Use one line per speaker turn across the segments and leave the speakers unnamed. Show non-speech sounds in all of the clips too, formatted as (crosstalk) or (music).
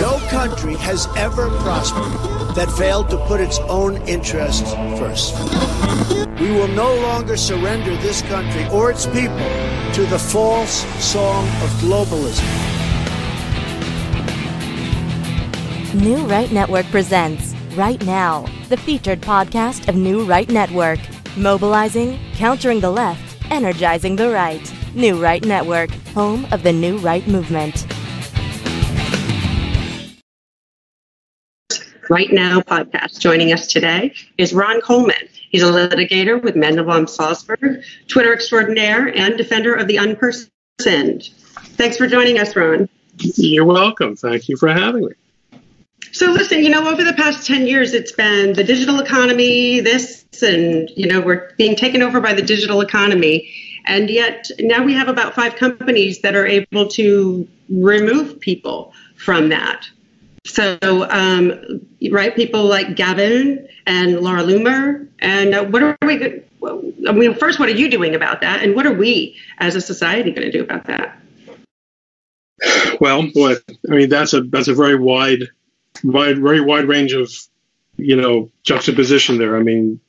No country has ever prospered that failed to put its own interests first. We will no longer surrender this country or its people to the false song of globalism.
New Right Network presents Right Now, the featured podcast of New Right Network. Mobilizing, countering the left, energizing the right. New Right Network, home of the New Right movement.
Right Now podcast. Joining us today is Ron Coleman. He's a litigator with Mandelbaum Salsburg, Twitter extraordinaire, and defender of the unpersoned. Thanks for joining us, Ron.
You're welcome. Thank you for having me.
So, listen, you know, over the past 10 years, it's been the digital economy, this, and, you know, we're being taken over by the digital economy. And yet now we have about five companies that are able to remove people from that. So, um, right, people like Gavin and Laura Loomer. And uh, what are we, I mean, first, what are you doing about that? And what are we as a society going to do about that?
Well, boy, I mean, that's a, that's a very wide, wide, very wide range of, you know, juxtaposition there. I mean,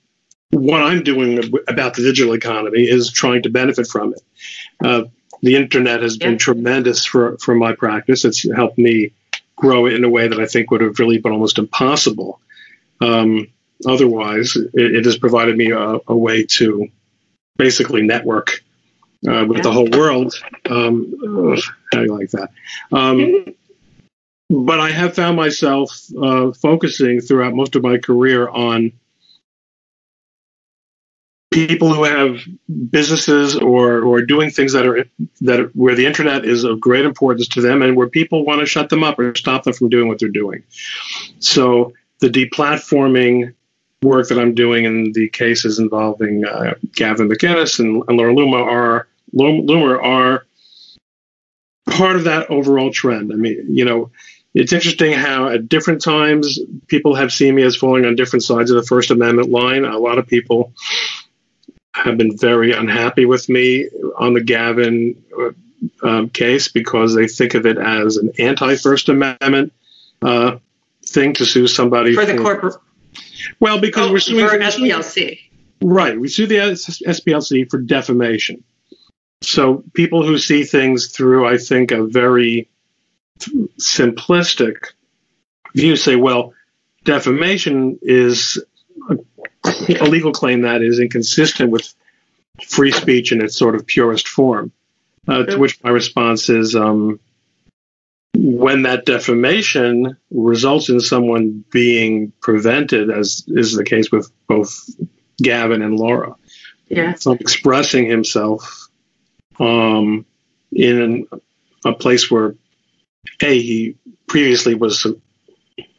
what I'm doing about the digital economy is trying to benefit from it. Uh, the internet has been tremendous for, for my practice. It's helped me grow it in a way that I think would have really been almost impossible. Um, otherwise, it, it, has provided me a, a, way to basically network uh, with yeah. the whole world. Um, ugh, how do you like that? Um, (laughs) but I have found myself uh, focusing throughout most of my career on people who have businesses or or doing things that are that are, where the internet is of great importance to them and where people want to shut them up or stop them from doing what they're doing. So the deplatforming work that I'm doing in the cases involving uh, Gavin McInnes and, and Laura Loomer are Loomer are part of that overall trend. I mean, you know, it's interesting how at different times people have seen me as falling on different sides of the First Amendment line. A lot of people have been very unhappy with me on the Gavin uh, um, case because they think of it as an anti First Amendment uh, thing to sue somebody
for the corporate.
Well, because
oh,
we're suing
for SPLC.
Right, we sue the SPLC for defamation. So people who see things through, I think, a very simplistic view say, well, defamation is a legal claim that is inconsistent with free speech in its sort of purest form. Uh, to which my response is um, when that defamation results in someone being prevented, as is the case with both Gavin and Laura,
yeah.
from expressing himself um, in a place where A, he previously was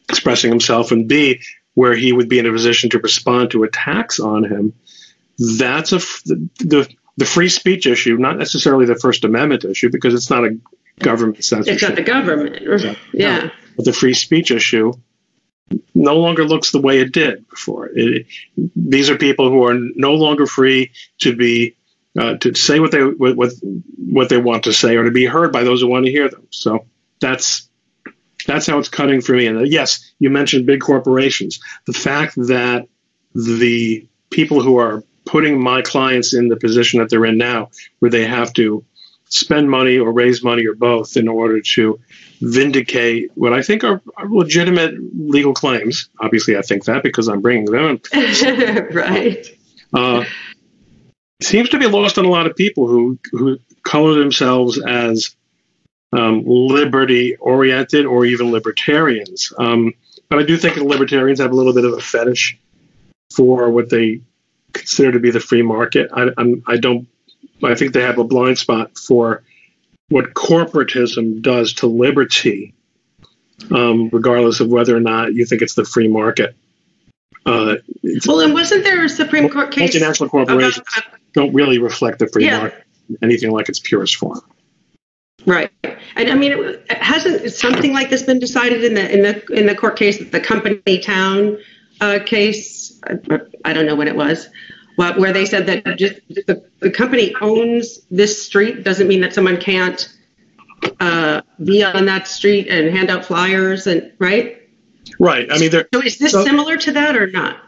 expressing himself, and B, where he would be in a position to respond to attacks on him, that's a the, the, the free speech issue, not necessarily the First Amendment issue, because it's not a government censorship.
It's not the government, yeah.
No. The free speech issue no longer looks the way it did before. It, these are people who are no longer free to be uh, to say what they what, what they want to say or to be heard by those who want to hear them. So that's that's how it's cutting for me. And uh, yes, you mentioned big corporations. The fact that the people who are putting my clients in the position that they're in now, where they have to spend money or raise money or both in order to vindicate what I think are, are legitimate legal claims. Obviously, I think that because I'm bringing them. in. (laughs)
right.
Uh, seems to be lost on a lot of people who who color themselves as um, liberty oriented or even libertarians. Um, but I do think the libertarians have a little bit of a fetish for what they consider to be the free market. I, I'm, I don't. I think they have a blind spot for what corporatism does to liberty, um, regardless of whether or not you think it's the free market.
Uh, well, and wasn't there a Supreme Court case?
Multinational corporations about, don't really reflect the free yeah. market anything like its purest form.
Right, and I mean, hasn't something like this been decided in the in the in the court case, the company town uh, case? I, I, don't know when it was, what, where they said that just the, the company owns this street doesn't mean that someone can't uh, be on that street and hand out flyers and right.
Right. I mean, there.
So is this so, similar to that or not?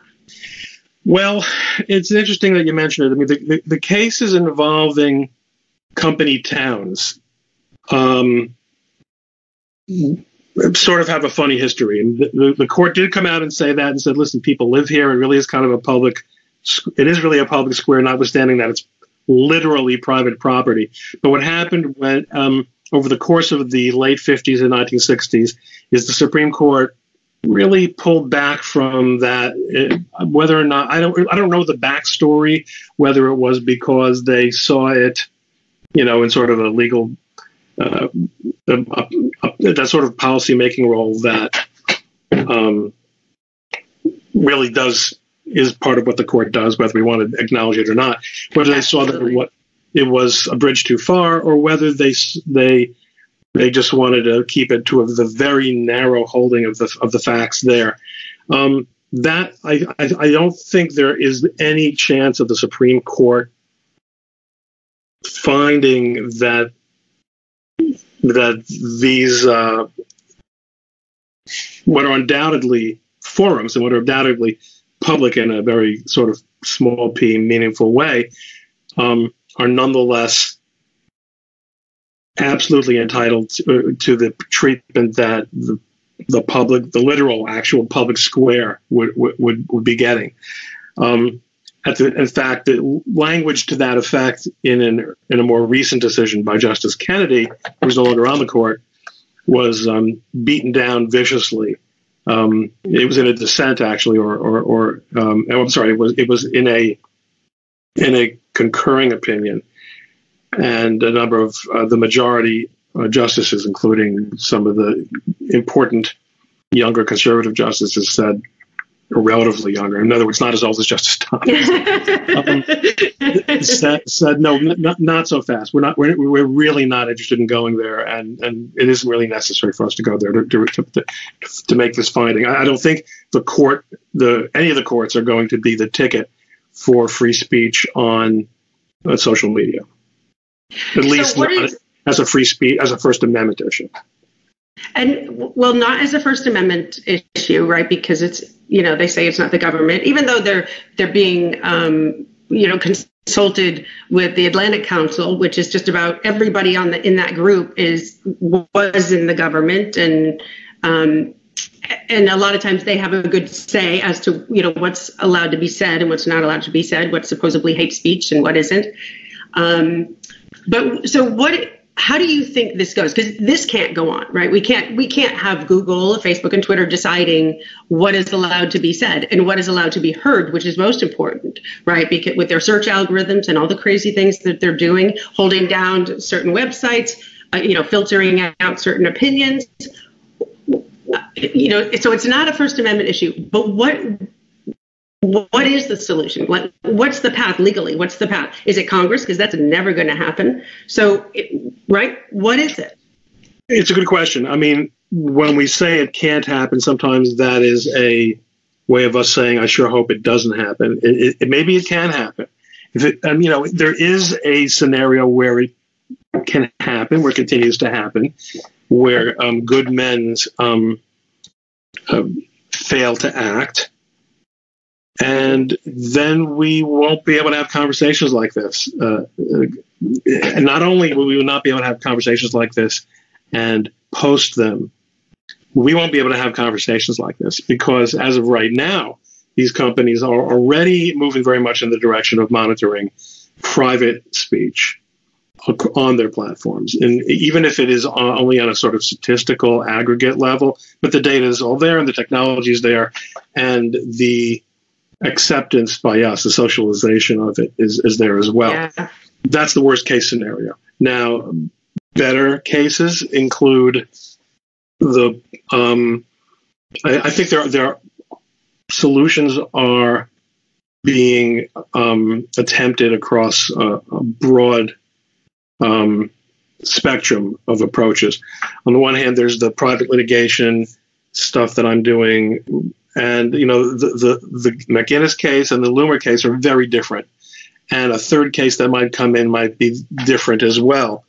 Well, it's interesting that you mentioned it. I mean, the, the, the cases involving company towns um, sort of have a funny history. And the, the, court did come out and say that and said, listen, people live here. It really is kind of a public, it is really a public square, notwithstanding that it's literally private property. But what happened when, um, over the course of the late 50s and 1960s is the Supreme Court really pulled back from that. Uh, whether or not I don't, I don't know the backstory. Whether it was because they saw it, you know, in sort of a legal uh, that sort of policy making role that um, really does is part of what the court does, whether we want to acknowledge it or not. Whether they saw that what it was a bridge too far, or whether they they they just wanted to keep it to the very narrow holding of the of the facts there. Um, that I, I I don't think there is any chance of the Supreme Court finding that that these uh, what are undoubtedly forums and what are undoubtedly public in a very sort of small p meaningful way um, are nonetheless absolutely entitled to, to, the treatment that the, the public, the literal, actual public square would would, would be getting. Um, in fact, the language to that effect in an, in a more recent decision by Justice Kennedy, who's no longer on the court, was um, beaten down viciously. Um, it was in a dissent, actually, or, or, or um, oh, I'm sorry, it was it was in a in a concurring opinion, and a number of uh, the majority uh, justices, including some of the important younger conservative justices, said relatively younger. In other words, not as old as Justice Thomas. um, (laughs) said, said, no, not, not so fast. We're not. We're, we're really not interested in going there, and and it isn't really necessary for us to go there to to, to, to make this finding. I, I, don't think the court, the any of the courts, are going to be the ticket for free speech on uh, social media. At least not is, as a free speech, as a First Amendment issue.
And well, not as a First Amendment issue, right? Because it's you know they say it's not the government, even though they're they're being um, you know consulted with the Atlantic Council, which is just about everybody on the in that group is was in the government and. Um, and a lot of times they have a good say as to you know what's allowed to be said and what's not allowed to be said, what's supposedly hate speech and what isn't. Um, but so what how do you think this goes? Because this can't go on right? We can't we can't have google facebook and twitter deciding what is allowed to be said and what is allowed to be heard which is most important right? Because with their search algorithms and all the crazy things that they're doing holding down certain websites uh, you know filtering out certain opinions. You know so it's not a first amendment issue but what what is the solution? What what's the path legally? What's the path? Is it Congress? Because that's never going to happen. So, it, right? What is it?
It's a good question. I mean, when we say it can't happen, sometimes that is a way of us saying, "I sure hope it doesn't happen." It, it, maybe it can happen. If it, um, you know, there is a scenario where it can happen, where it continues to happen, where um, good men's um, uh, fail to act and then we won't be able to have conversations like this. Uh, and not only will we not be able to have conversations like this and post them, we won't be able to have conversations like this because as of right now, these companies are already moving very much in the direction of monitoring private speech on their platforms. And even if it is only on a sort of statistical aggregate level, but the data is all there and the technology is there and the acceptance by us, the socialization of it is, is there as well. Yeah. That's the worst case scenario. Now, better cases include the. Um, I, I, think there there are, solutions are being um, attempted across a, a broad um, spectrum of approaches. On the one hand, there's the private litigation stuff that I'm doing and you know the, the the McInnes case and the Loomer case are very different, and a third case that might come in might be different as well,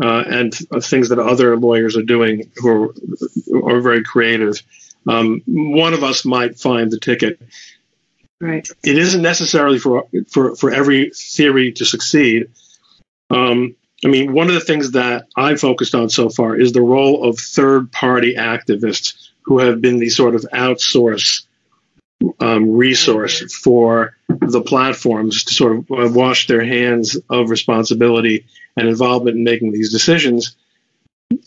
uh, and things that other lawyers are doing who are, are very creative. Um, one of us might find the ticket.
Right.
It isn't necessarily for for for every theory to succeed. Um, I mean, one of the things that I've focused on so far is the role of third party activists who have been the sort of outsource um, resource for the platforms to sort of uh, wash their hands of responsibility and involvement in making these decisions,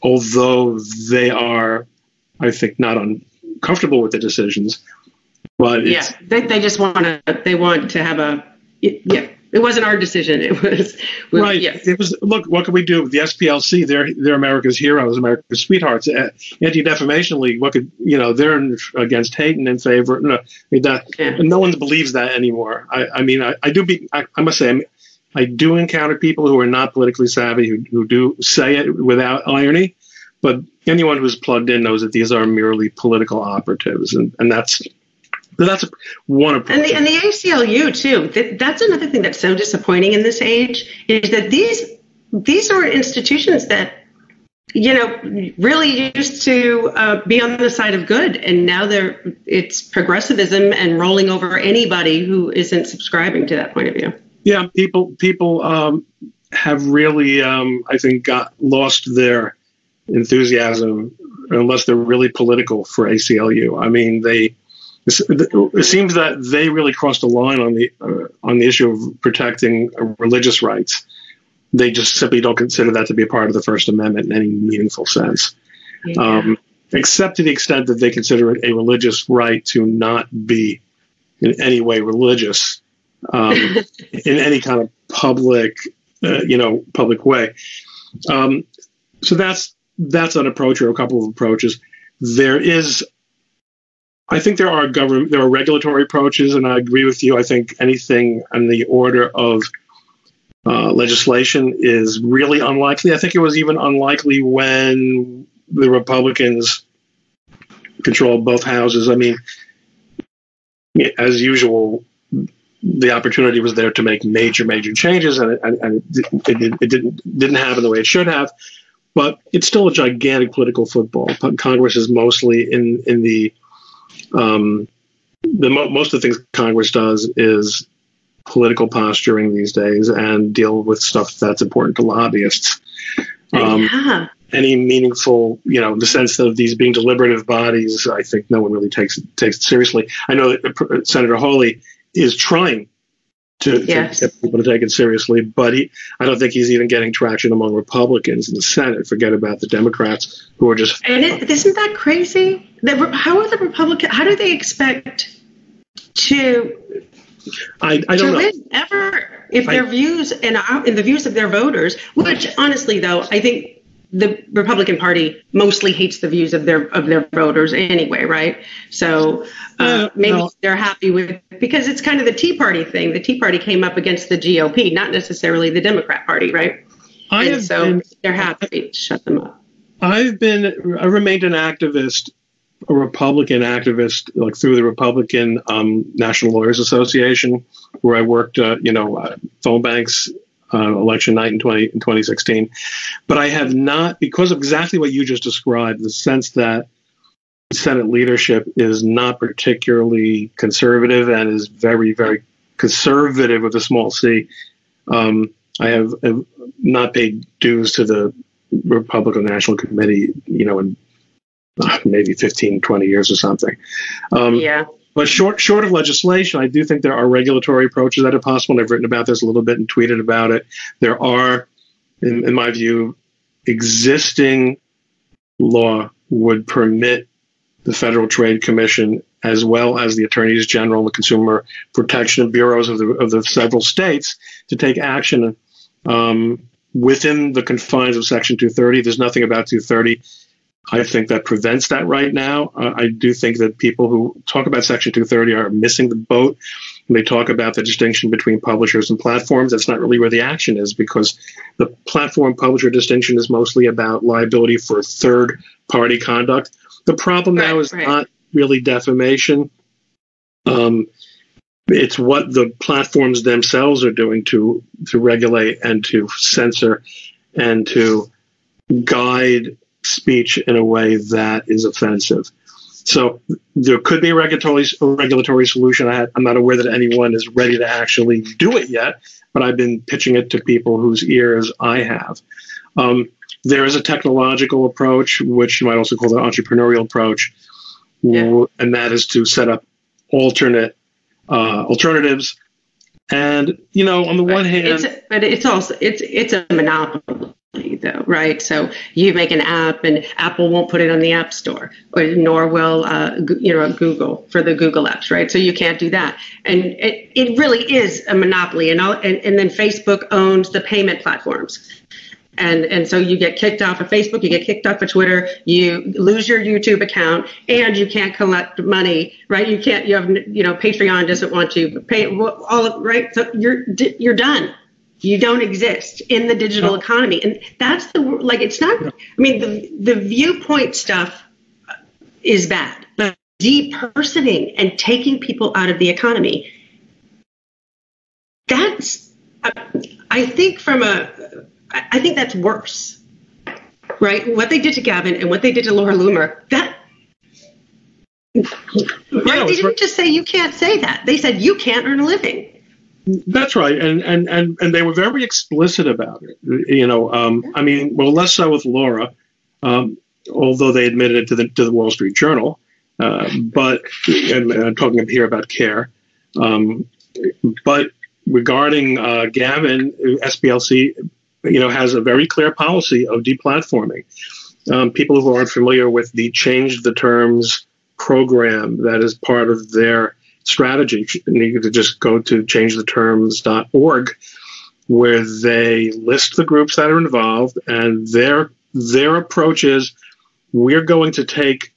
although they are, I think, not uncomfortable with the decisions. But
yeah, they, they just want to they want to have a yeah it wasn't our decision. It was
right. Yes. It was. Look, what can we do? With the SPLC, they're they're America's heroes, America's sweethearts. Anti Defamation League, what could you know? They're against hate and in favor. No, that yeah. no one believes that anymore. I, I mean, I, I do be. I, I must say, I, I do encounter people who are not politically savvy who who do say it without irony, but anyone who's plugged in knows that these are merely political operatives, and and that's that's one approach.
And the, and the ACLU too. That, that's another thing that's so disappointing in this age is that these these are institutions that you know really used to uh, be on the side of good, and now they're it's progressivism and rolling over anybody who isn't subscribing to that point of view.
Yeah, people people um, have really, um, I think, got lost their enthusiasm unless they're really political for ACLU. I mean, they it seems that they really crossed the line on the uh, on the issue of protecting religious rights. They just simply don't consider that to be a part of the First Amendment in any meaningful sense, yeah. um, except to the extent that they consider it a religious right to not be in any way religious um, (laughs) in any kind of public, uh, you know, public way. Um, so that's that's an approach or a couple of approaches. There is I think there are government, there are regulatory approaches, and I agree with you. I think anything on the order of uh, legislation is really unlikely. I think it was even unlikely when the Republicans controlled both houses. I mean, as usual, the opportunity was there to make major, major changes, and it, and it, it, it didn't didn't happen the way it should have. But it's still a gigantic political football. Congress is mostly in in the um, the mo- most of the things Congress does is political posturing these days and deal with stuff that's important to lobbyists. Um, yeah. Any meaningful, you know, the sense of these being deliberative bodies, I think no one really takes takes it seriously. I know that Senator Hawley is trying to, yes. to, get people to take it seriously. But he, I don't think he's even getting traction among Republicans in the Senate. Forget about the Democrats who are just.
And it, isn't that crazy? That how are the Republicans? How do they expect to?
I, I don't
know. ever if their I, views and uh, in the views of their voters, which honestly though I think the Republican Party mostly hates the views of their of their voters anyway, right? So uh, maybe no. they're happy with because it's kind of the Tea Party thing. The Tea Party came up against the GOP, not necessarily the Democrat Party, right? I and so been, they're happy to shut them up.
I've been I remained an activist, a Republican activist, like through the Republican um, National Lawyers Association, where I worked, uh, you know, uh, phone banks uh, election night in, 20, in 2016. But I have not, because of exactly what you just described, the sense that Senate leadership is not particularly conservative and is very, very conservative with a small c. Um, I have, have, not paid dues to the Republican National Committee, you know, in uh, maybe 15, 20 years or something.
Um, yeah.
But short short of legislation, I do think there are regulatory approaches that are possible. And I've written about this a little bit and tweeted about it. There are, in, in my view, existing law would permit the Federal Trade Commission, as well as the attorneys general, and the consumer protection bureaus of the of the several states, to take action um, within the confines of Section 230. There's nothing about 230 I think that prevents that right now. Uh, I do think that people who talk about Section 230 are missing the boat. When they talk about the distinction between publishers and platforms, that's not really where the action is because the platform publisher distinction is mostly about liability for third party conduct. The problem right, now is right. not really defamation. Um, it's what the platforms themselves are doing to to regulate and to censor and to guide speech in a way that is offensive. So there could be a regulatory a regulatory solution. I am not aware that anyone is ready to actually do it yet, but I've been pitching it to people whose ears I have. Um, there is a technological approach, which you might also call the entrepreneurial approach, yeah. and that is to set up alternate uh, alternatives. And you know, on the one hand,
it's, but it's also it's it's a monopoly though, right? So you make an app, and Apple won't put it on the App Store, or nor will uh, you know Google for the Google apps, right? So you can't do that, and it, it really is a monopoly. And, all, and and then Facebook owns the payment platforms and and so you get kicked off of Facebook, you get kicked off of Twitter, you lose your YouTube account, and you can't collect money, right? You can't. You have you know Patreon doesn't want to pay all right. So you're you're done. You don't exist in the digital economy, and that's the like. It's not. I mean, the the viewpoint stuff is bad, but depersoning and taking people out of the economy. That's. I think from a I think that's worse, right? What they did to Gavin and what they did to Laura Loomer, that right? Yeah, they didn't right. just say you can't say that. They said you can't earn a living.
That's right, and and and and they were very explicit about it. You know, um, I mean, well, less so with Laura, um, although they admitted it to the to the Wall Street Journal. Uh, but and, and, I'm talking here about CAIR. Um, but regarding uh, Gavin, SPLC you know, has a very clear policy of deplatforming. Um, people who aren't familiar with the change the terms program that is part of their strategy. You to just go to changetheterms.org where they list the groups that are involved and their their approach is we're going to take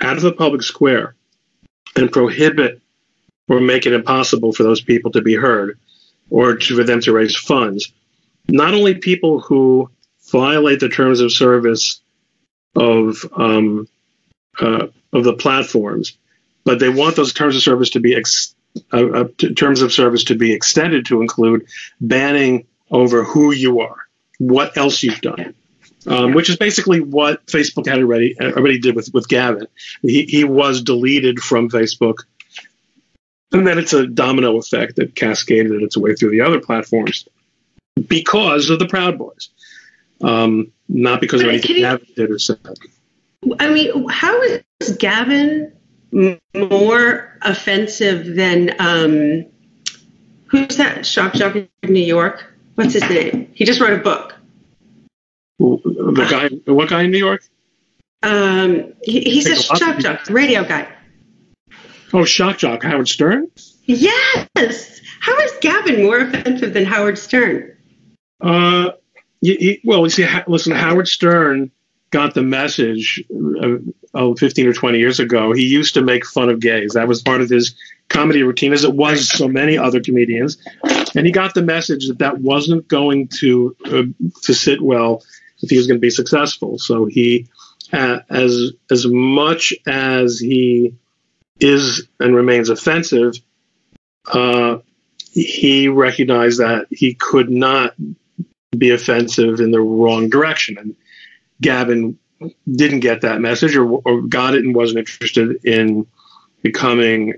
out of the public square and prohibit or make it impossible for those people to be heard or to, for them to raise funds. Not only people who violate the terms of service of um, uh, of the platforms, but they want those terms of service to be ex- uh, uh, terms of service to be extended to include banning over who you are, what else you've done. Um, which is basically what Facebook had already already did with, with Gavin. He, he was deleted from Facebook, and then it's a domino effect that cascaded its way through the other platforms because of the Proud Boys, um, not because but of anything Gavin did or said.
I mean, how is Gavin more offensive than um, who's that shock jock in New York? What's his name? He just wrote a book.
The guy, what guy in New York?
Um, he, he's a shock jock, radio guy.
Oh, shock jock, Howard Stern.
Yes. How is Gavin more offensive than Howard Stern?
Uh, well, you see, listen, Howard Stern got the message uh, oh, 15 or 20 years ago. He used to make fun of gays. That was part of his comedy routine, as it was so many other comedians. And he got the message that that wasn't going to uh, to sit well if he was going to be successful. So he, uh, as as much as he is and remains offensive, uh, he recognized that he could not be offensive in the wrong direction. And Gavin didn't get that message or, or got it and wasn't interested in becoming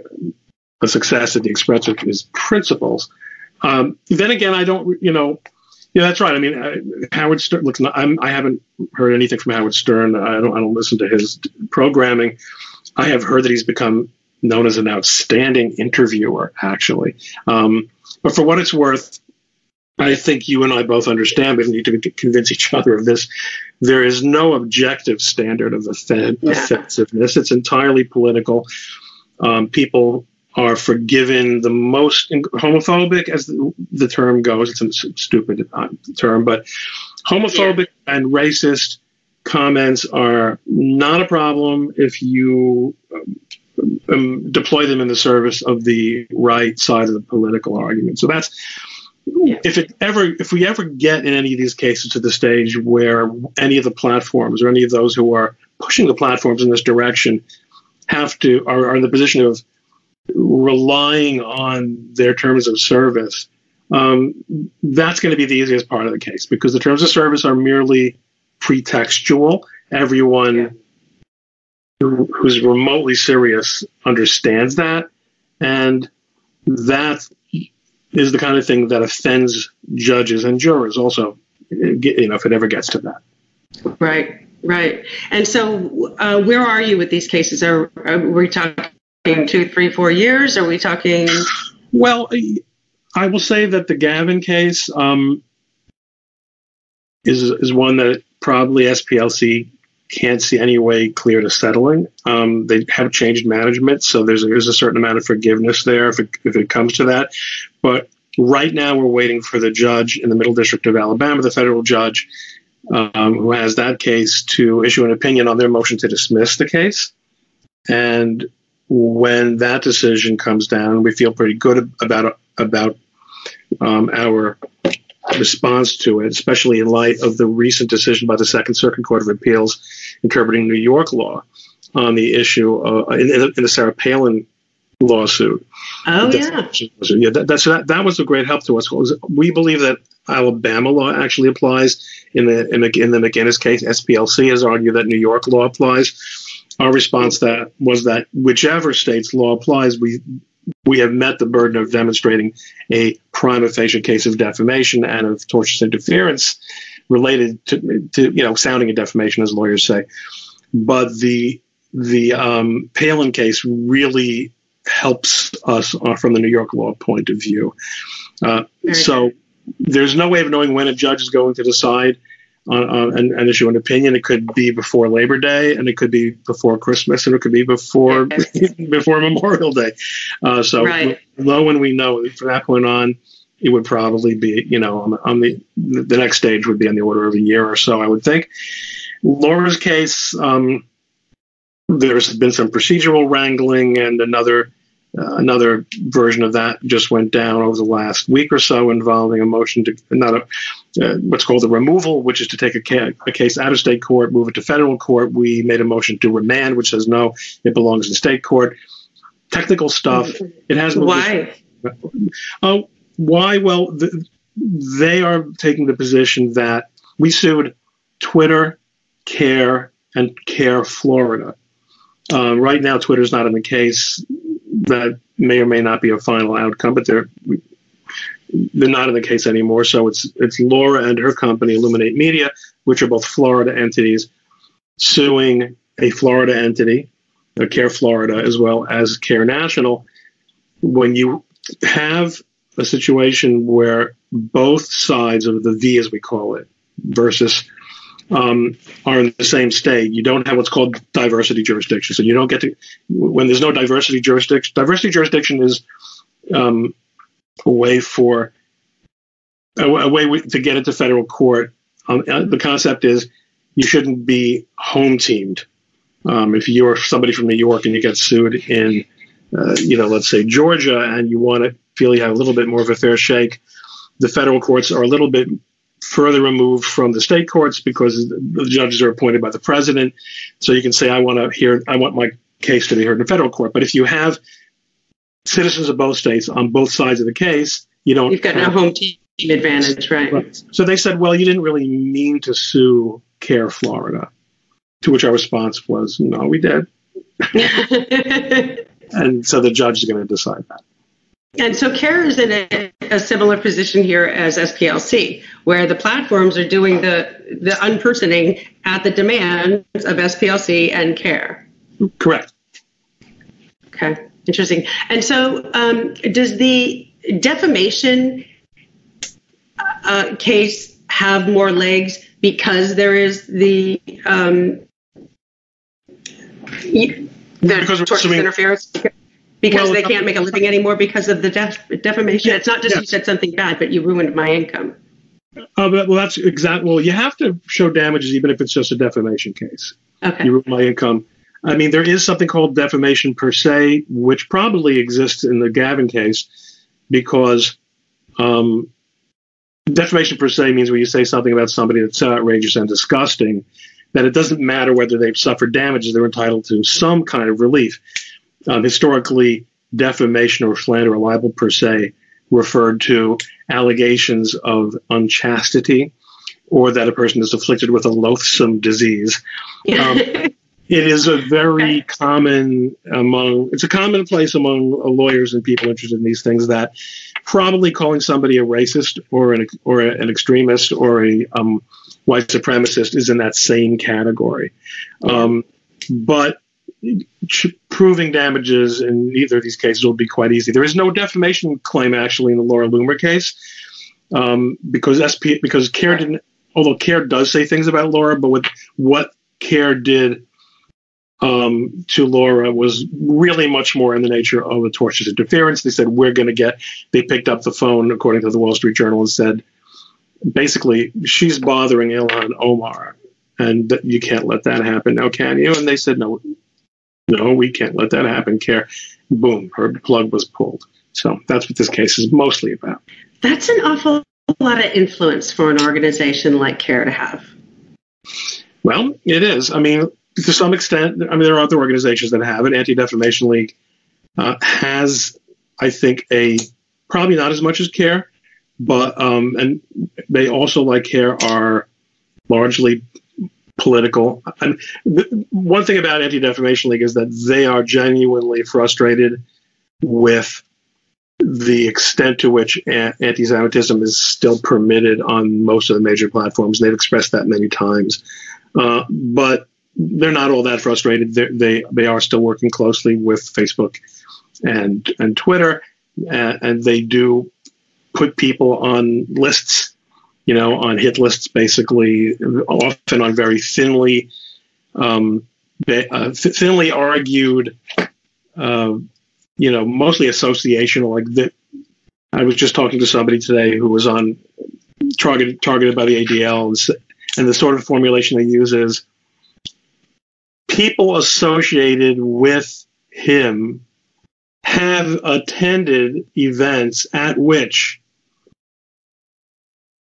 a success at the expense of his principles. Um, then again, I don't, you know, yeah, that's right. I mean, uh, Howard Stern. I'm, I haven't heard anything from Howard Stern. I don't. I don't listen to his programming. I have heard that he's become known as an outstanding interviewer, actually. Um, but for what it's worth, I think you and I both understand, but we need to convince each other of this. There is no objective standard of offen- yeah. offensiveness. It's entirely political. Um, people are forgiven the most homophobic, as the, the term goes. It's a stupid uh, term, but homophobic yeah. and racist comments are not a problem if you um, um, deploy them in the service of the right side of the political argument. So that's if it ever if we ever get in any of these cases to the stage where any of the platforms or any of those who are pushing the platforms in this direction have to are, are in the position of relying on their terms of service, um, that's going to be the easiest part of the case because the terms of service are merely pretextual. Everyone yeah. who, who's remotely serious understands that. And that is the kind of thing that offends judges and jurors also, you know, if it ever gets to that.
Right, right. And so, uh, where are you with these cases? Are, are we talking two, three, four years? Are we talking?
Well, I will say that the Gavin case um, is is one that probably SPLC can't see any way clear to settling. Um, they have changed management, so there's a, there's a certain amount of forgiveness there if it, if it comes to that. But right now, we're waiting for the judge in the Middle District of Alabama, the federal judge um, who has that case, to issue an opinion on their motion to dismiss the case. And when that decision comes down, we feel pretty good about about um, our response to it, especially in light of the recent decision by the Second Circuit Court of Appeals interpreting New York law on the issue uh, in, in, the Sarah Palin lawsuit.
Oh yeah,
yeah. That, that's that. That was a great help to us. We believe that Alabama law actually applies in the in the, in the McInnes case. SPLC has argued that New York law applies. Our response that was that whichever state's law applies, we we have met the burden of demonstrating a prima facie case of defamation and of tortious interference related to, to you know sounding a defamation as lawyers say but the the um, Palin case really helps us uh, from the New York law point of view. Uh, so there's no way of knowing when a judge is going to decide on, and, and, issue an opinion. It could be before Labor Day, and it could be before Christmas, and it could be before (laughs) (laughs) before Memorial Day. Uh, so, right. low when we know from that point on, it would probably be, you know, on the, on the the next stage would be on the order of a year or so, I would think. Laura's case, um, there's been some procedural wrangling, and another uh, another version of that just went down over the last week or so involving a motion to not a uh, what's called the removal, which is to take a, ca- a, case out of state court, move it to federal court. We made a motion to remand, which says no, it belongs in state court. Technical stuff. (laughs) It has
why.
Oh, uh, why? Well, the, they are taking the position that we sued Twitter, CAIR, and CAIR Florida. Uh, right now, Twitter's not in the case that may or may not be a final outcome, but they're they're not in the case anymore. So it's it's Laura and her company, Illoominate Media, which are both Florida entities, suing a Florida entity, CAIR Florida, as well as CAIR National. When you have a situation where both sides of the V, as we call it, versus um, are in the same state, you don't have what's called diversity jurisdiction. So you don't get to when there's no diversity jurisdiction. Diversity jurisdiction is um, a way for a, a, way to get into federal court. Um, uh, the concept is you shouldn't be home teamed. Um, if you're somebody from New York and you get sued in, uh, you know, let's say Georgia, and you want to feel you have a little bit more of a fair shake, the federal courts are a little bit further removed from the state courts because the judges are appointed by the president. So you can say, I want to hear, I want my case to be heard in federal court. But if you have citizens of both states on both sides of the case, you don't.
You've got no home team advantage, right? right?
So they said, well, you didn't really mean to sue CAIR Florida. To which our response was, no, we did. (laughs) and so the judge is going to decide that.
And so CAIR is in a, a, similar position here as SPLC, where the platforms are doing the, the unpersoning at the demands of SPLC and CAIR.
Correct.
Okay, interesting. And so um, does the defamation uh, case have more legs because there is the um, the because interference? because well, they can't make a living anymore because of the def- defamation. Yeah, it's not just yeah. you said something bad, but you ruined my income.
Uh, but, well, that's exactly. Well, you have to show damages even if it's just a defamation case.
Okay.
You ruined my income. I mean, there is something called defamation per se, which probably exists in the Gavin case, because um, defamation per se means when you say something about somebody that's so outrageous and disgusting that it doesn't matter whether they've suffered damages; they're entitled to some kind of relief. Um, historically, defamation or slander or libel per se referred to allegations of unchastity or that a person is afflicted with a loathsome disease. (laughs) Um, it is a very common among it's a commonplace among lawyers and people interested in these things that probably calling somebody a racist or an or an extremist or a um, white supremacist is in that same category. Um, but proving damages in either of these cases will be quite easy. There is no defamation claim actually in the Laura Loomer case um, because SP because CAIR didn't. Although CAIR does say things about Laura, but with what CAIR did um, to Laura was really much more in the nature of a tortious interference. They said we're going to get. They picked up the phone, according to the Wall Street Journal, and said basically she's bothering Ilhan Omar, and you can't let that happen now, can you? And they said no, no, we can't let that happen. CAIR. boom, her plug was pulled. So that's what this case is mostly about.
That's an awful lot of influence for an organization like CAIR to have.
Well, it is. I mean, to some extent, I mean, there are other organizations that have it. Anti Defamation League uh, has, I think, a probably not as much as CAIR, but um, and they also, like CAIR, are largely political. And one thing about Anti Defamation League is that they are genuinely frustrated with the extent to which anti-Semitism is still permitted on most of the major platforms. They've expressed that many times, uh, but they're not all that frustrated. They're, they they are still working closely with Facebook and and Twitter, and, and they do put people on lists you know, on hit lists, basically, often on very thinly, um, uh, thinly argued, uh, you know, mostly associational. Like that, I was just talking to somebody today who was on targeted targeted by the ADL, and, and the sort of formulation they use is people associated with him have attended events at which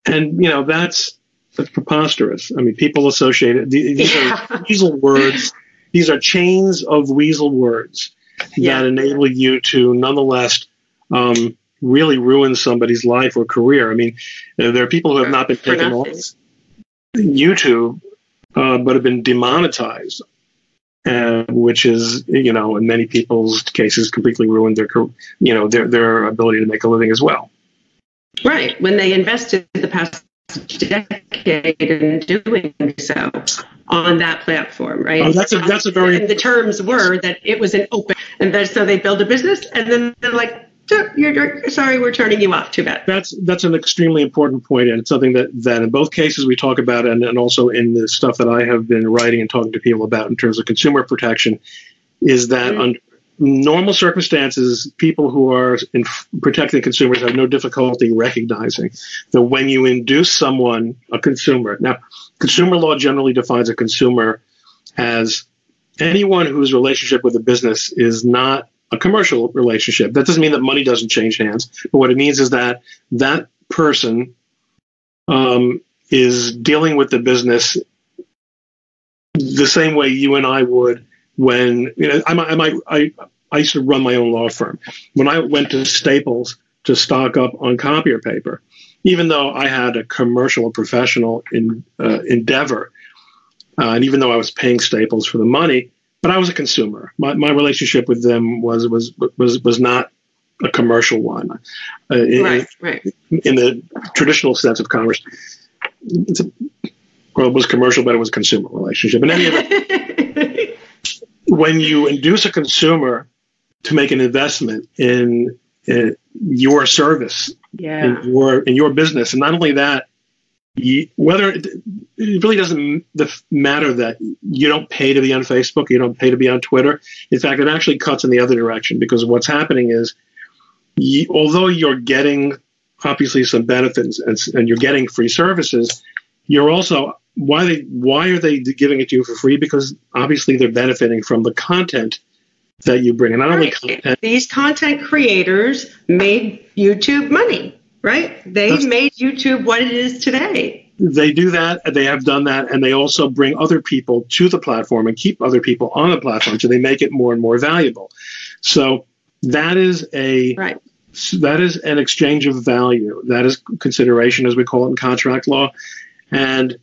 and you know that's that's preposterous. I mean, people associated. These yeah. are (laughs) weasel words. These are chains of weasel words yeah. that enable you to nonetheless um, really ruin somebody's life or career. I mean, there are people who have not been taken off YouTube, uh, but have been demonetized, uh, which is, you know, in many people's cases, completely ruined their, you know, their their ability to make a living as well.
Right. When they invested the past decade in doing so on that platform, right?
Oh, that's a that's a very.
And the terms were that it was an open, and then, so they build a business, and then they're like, you're, you're, sorry, we're turning you off. Too bad.
That's that's an extremely important point, and it's something that that in both cases we talk about, and, and also in the stuff that I have been writing and talking to people about in terms of consumer protection, is that mm-hmm. under normal circumstances, people who are in protecting consumers have no difficulty recognizing that when you induce someone, a consumer, now, consumer law generally defines a consumer as anyone whose relationship with a business is not a commercial relationship. That doesn't mean that money doesn't change hands, but what it means is that that person um, is dealing with the business the same way you and I would when you know, I, I, I, I used to run my own law firm. When I went to Staples to stock up on copier paper, even though I had a commercial professional in, uh, endeavor, uh, and even though I was paying Staples for the money, but I was a consumer. My, my relationship with them was was was was not a commercial one.
Uh, right, in, right.
In the traditional sense of commerce, it's a, well, it was commercial, but it was a consumer relationship. In any event, (laughs) when you induce a consumer to make an investment in, in your service,
yeah.
in your in your business, and not only that, whether it, it, really doesn't matter that you don't pay to be on Facebook, you don't pay to be on Twitter. In fact, it actually cuts in the other direction because what's happening is, you, although you're getting obviously some benefits and, and you're getting free services, you're also why they why are they giving it to you for free? Because obviously they're benefiting from the content that you bring. And not right. only content,
these content creators made YouTube money, right? They made YouTube what it is today.
They do that. They have done that, and they also bring other people to the platform and keep other people on the platform, so they make it more and more valuable. So That is a
right.
that is an exchange of value. That is consideration, as we call it in contract law, and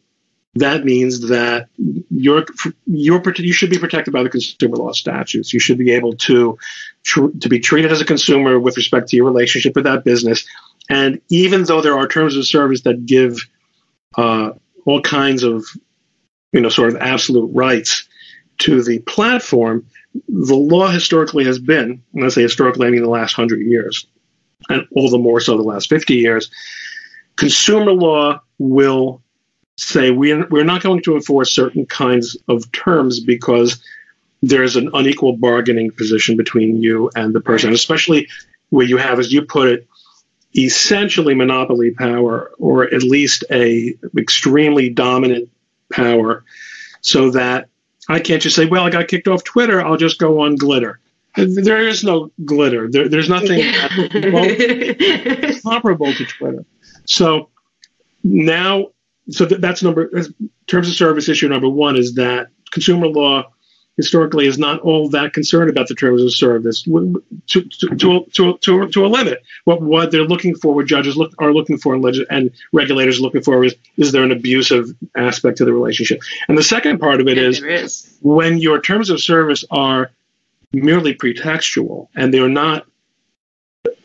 that means that you're, you're, you should be protected by the consumer law statutes. You should be able to to be treated as a consumer with respect to your relationship with that business. And even though there are terms of service that give uh, all kinds of you know sort of absolute rights to the platform, the law historically has been, when I say historically, I mean the last hundred years, and all the more so the last fifty years. Consumer law will say we're, we're not going to enforce certain kinds of terms because there's an unequal bargaining position between you and the person, especially where you have, as you put it, essentially monopoly power or at least a extremely dominant power so that I can't just say, well, I got kicked off Twitter, I'll just go on Glitter. There is no glitter. There, there's nothing (laughs) comparable to Twitter. So now so that's number terms of service issue number one is that consumer law historically is not all that concerned about the terms of service to, to, to, to, to, to a limit. What, what they're looking for, what judges look, are looking for, and, and regulators are looking for is, is there an abusive aspect to the relationship? And the second part of it
yeah,
is,
is
when your terms of service are merely pretextual and they're not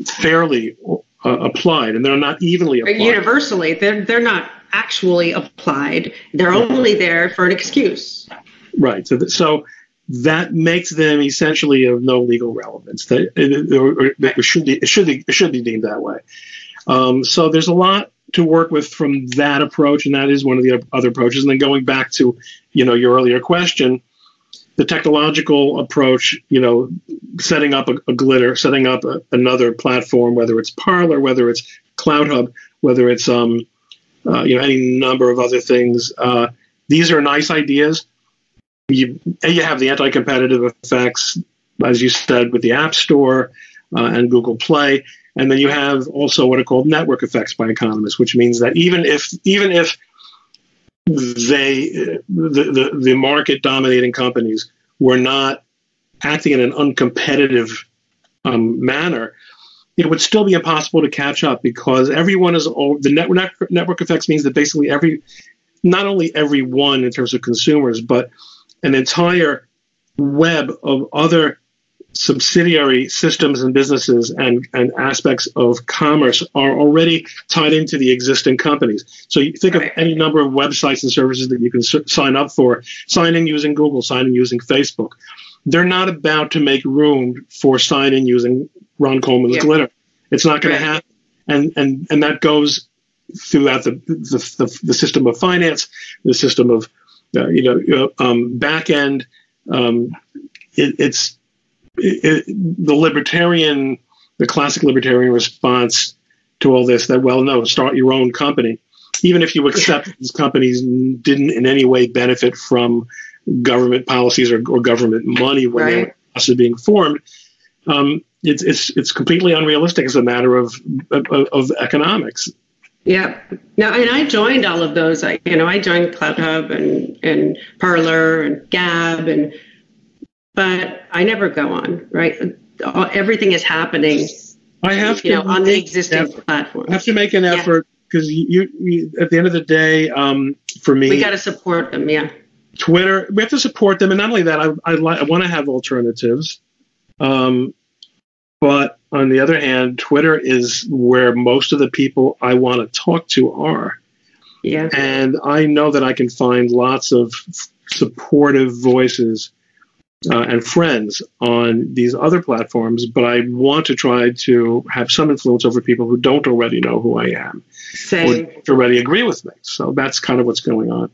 fairly uh, applied and they're not evenly applied.
Universally, they're, they're not actually applied. They're only there for an excuse.
Right. So, so that makes them essentially of no legal relevance. That it, should be, it should be, it should be deemed that way. Um, so there's a lot to work with from that approach, and that is one of the other approaches. And then going back to, you know, your earlier question, the technological approach, you know, setting up a, a glitter, setting up a, another platform, whether it's Parler, whether it's CloutHub, whether it's um, uh, you know, any number of other things. Uh, these are nice ideas. You, you have the anti-competitive effects, as you said, with the App Store uh, and Google Play, and then you have also what are called network effects by economists, which means that even if even if they the, the, the market dominating companies were not acting in an uncompetitive um, manner, it would still be impossible to catch up because everyone is the network network effects means that basically every not only everyone in terms of consumers but an entire web of other subsidiary systems and businesses and, and aspects of commerce are already tied into the existing companies. So you think right. of any number of websites and services that you can sign up for, sign in using Google, sign in using Facebook. They're not about to make room for sign in using Ron Coleman's yeah. glitter. It's not going right. to happen, and and and that goes throughout the the, the, the system of finance, the system of uh, you know uh, um, back end. Um, it, it's it, the libertarian, the classic libertarian response to all this that well, no, start your own company, even if you accept these companies didn't in any way benefit from government policies or, or government money when right. they were being formed um, it's it's it's completely unrealistic as a matter of of, of economics.
Yeah. No, and I joined all of those. I, you know, I joined CloutHub and and Parler and Gab and, but I never go on. Right. Everything is happening.
I have
you know on the existing platform.
I have to make an effort because yeah. you, you, at the end of the day, um, for me,
we got to support them. Yeah.
Twitter, we have to support them, and not only that, I I, I want to have alternatives. Um, but on the other hand, Twitter is where most of the people I want to talk to are.
Yeah.
And I know that I can find lots of supportive voices uh, and friends on these other platforms, but I want to try to have some influence over people who don't already know who I am
Same.
or already agree with me. So that's kind of what's going on.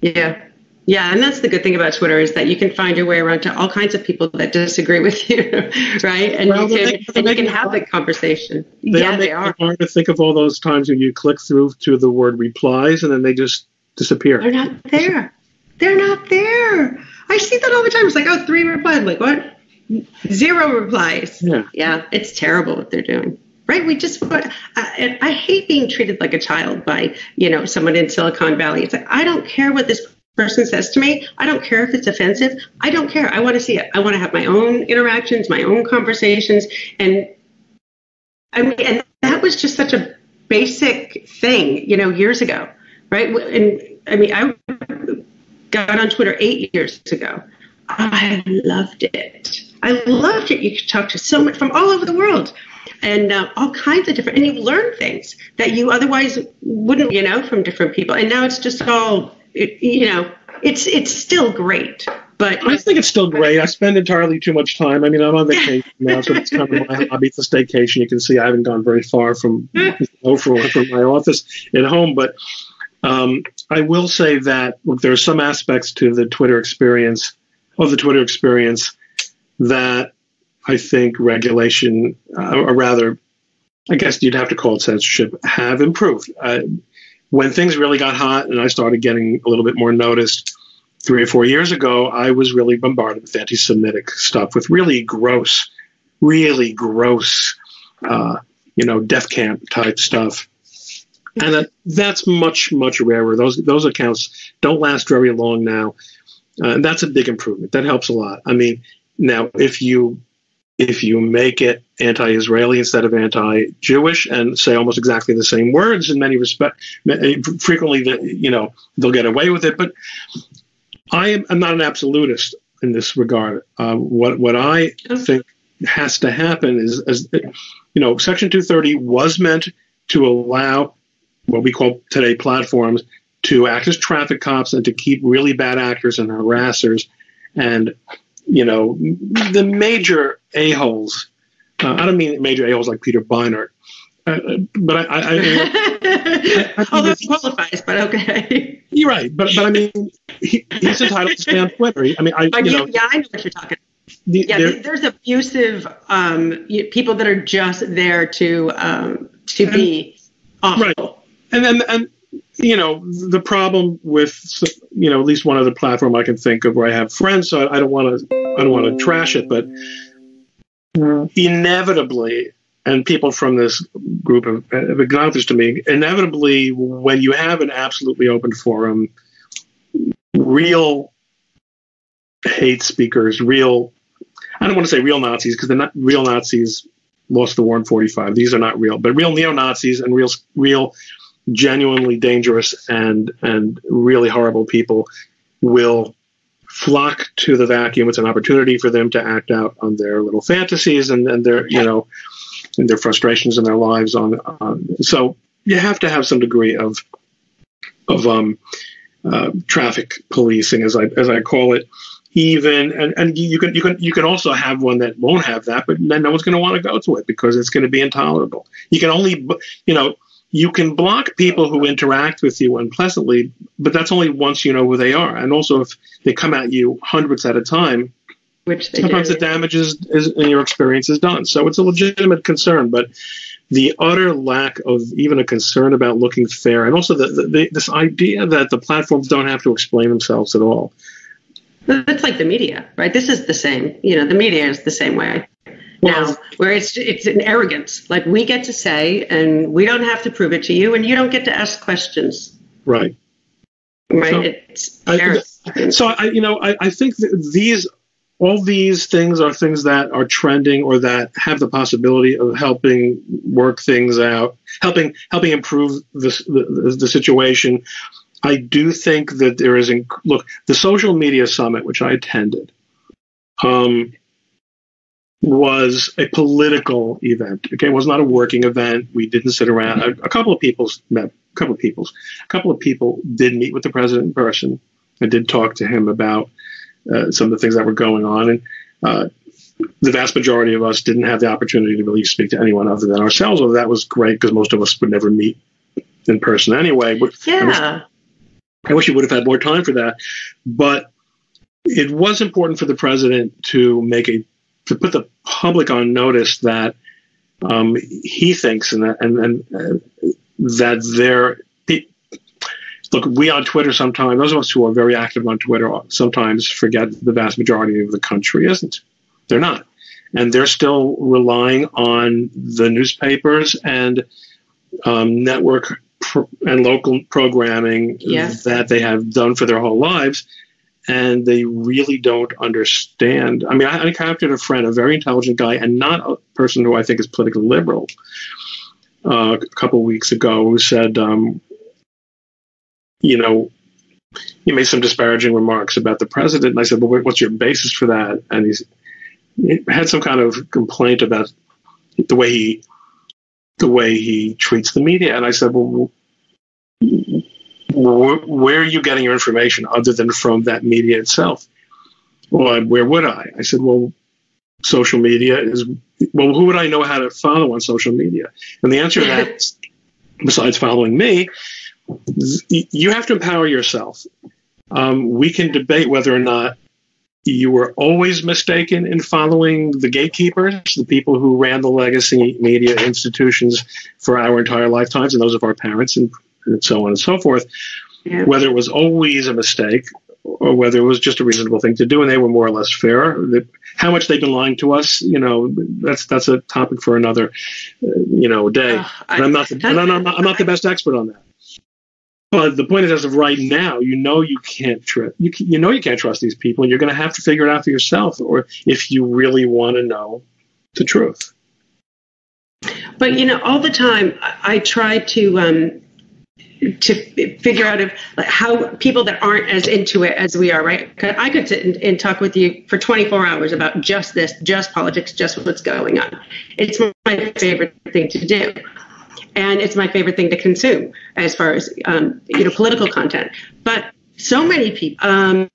Yeah. Yeah, and that's the good thing about Twitter is that you can find your way around to all kinds of people that disagree with you, (laughs) right? And well, you can make, and you can have the conversation.
They yeah, they are. hard to think of all those times when you click through to the word replies and then they just disappear.
They're not there. They're not there. I see that all the time. It's like, oh, three replies. I'm like, what? Zero replies.
Yeah.
Yeah, it's terrible what they're doing right? We just, I, I, hate being treated like a child by, you know, someone in Silicon Valley. It's like, I don't care what this person says to me, I don't care if it's offensive. I don't care. I want to see it. I want to have my own interactions, my own conversations, and I mean, and that was just such a basic thing, you know, years ago, right? And I mean, I got on Twitter eight years ago. I loved it. I loved it. You could talk to so much from all over the world and uh, all kinds of different, and you learn things that you otherwise wouldn't, you know, from different people. And now it's just all, it, you know, it's it's still great. But
I think it's still great. I spend entirely too much time. I mean, I'm on vacation now, so it's kind of my hobby. It's a staycation. You can see I haven't gone very far from (laughs) from, from my office at home, but um, I will say that look, there are some aspects to the Twitter experience of the Twitter experience that I think regulation, uh, or rather, I guess you'd have to call it censorship, have improved. Uh, when things really got hot and I started getting a little bit more noticed three or four years ago, I was really bombarded with anti Semitic stuff, with really gross, really gross, uh, you know, death camp type stuff. And that, that's much, much rarer. Those, those accounts don't last very long now. Uh, and that's a big improvement. That helps a lot. I mean, now if you if you make it anti-Israeli instead of anti-Jewish and say almost exactly the same words in many respects, frequently, you know, they'll get away with it. But I am I'm not an absolutist in this regard. Uh, what what I think has to happen is, is, you know, Section 230 was meant to allow what we call today platforms to act as traffic cops and to keep really bad actors and harassers and you know the major a holes. Uh, I don't mean major a holes like Peter Beinart, uh, but I, I,
I, I (laughs) although he qualifies, but okay.
You're right, but but I mean he, he's entitled to stay on Twitter. I mean, I you know,
yeah, I know what you're talking. The, yeah, there, there's abusive um, people that are just there to um, to and, be awful.
Right, and then and you know the problem with you know at least one other platform I can think of where I have friends, so I don't want to I don't want to trash it, but inevitably, and people from this group have, have acknowledged to me, inevitably when you have an absolutely open forum, real hate speakers, real I don't want to say real Nazis because they're not real Nazis lost the war in 45. These are not real, but real neo Nazis and real real genuinely dangerous and and really horrible people will flock to the vacuum. It's an opportunity for them to act out on their little fantasies and, and their you know and their frustrations in their lives. On, on so you have to have some degree of of um, uh, traffic policing, as I as I call it. Even and, and you can you can you can also have one that won't have that, but then no one's going to want to go to it because it's going to be intolerable. You can only you know you can block people who interact with you unpleasantly, but that's only once you know who they are. And also, if they come at you hundreds at a time,
which
sometimes
do.
the damage is, is in your experience is done. So it's a legitimate concern, but the utter lack of even a concern about looking fair, and also the, the, the, this idea that the platforms don't have to explain themselves at all.
That's like the media, right? This is the same. You know, the media is the same way now where it's it's an arrogance. Like we get to say and we don't have to prove it to you and you don't get to ask questions.
Right.
Right? So, it's
I, so I you know I, I think that these all these things are things that are trending or that have the possibility of helping work things out helping helping improve this, the, the situation. I do think that there is look the social media summit which i attended um, was a political event. Okay, it was not a working event. We didn't sit around. A, a couple of people met. A couple of people. A couple of people did meet with the president in person. I did talk to him about uh, some of the things that were going on, and uh, the vast majority of us didn't have the opportunity to really speak to anyone other than ourselves. Although that was great because most of us would never meet in person anyway. But
yeah.
I wish, I wish he would have had more time for that. But it was important for the president to make a to put the public on notice that um, he thinks and that, and, and uh, that there. Look, we on Twitter sometimes, those of us who are very active on Twitter sometimes forget the vast majority of the country isn't. They're not. And they're still relying on the newspapers and um, network and local programming that they have done for their whole lives, and they really don't understand. I mean, I, I encountered a friend, a very intelligent guy, and not a person who I think is politically liberal, uh, a couple of weeks ago, who said, um, you know, he made some disparaging remarks about the president, and I said, "Well, what's your basis for that?" And he's, he had some kind of complaint about the way he the way he treats the media. And I said, "Well, where are you getting your information other than from that media itself?" Well, where would I? I said, "Well, social media is well. Who would I know how to follow on social media?" And the answer to that, (laughs) besides following me, you have to empower yourself. Um, we can debate whether or not you were always mistaken in following the gatekeepers, the people who ran the legacy media institutions for our entire lifetimes, and those of our parents, and, and so on and so forth. Yeah. Whether it was always a mistake or whether it was just a reasonable thing to do, and they were more or less fair. How much they've been lying to us, you know, that's that's a topic for another, uh, you know, day. Uh, I, I'm not, the, I'm, not, I'm not the best expert on that. But the point is, as of right now, you know you can't trust you, you know you can't trust these people, and you're going to have to figure it out for yourself, or if you really want to know the truth.
But you know, all the time I, I try to um, to figure out how people that aren't as into it as we are, right? I could sit and, and, talk with you for 24 hours about just this, just politics, just what's going on. It's my favorite thing to do and it's my favorite thing to consume as far as um, you know political content. But so many people, um,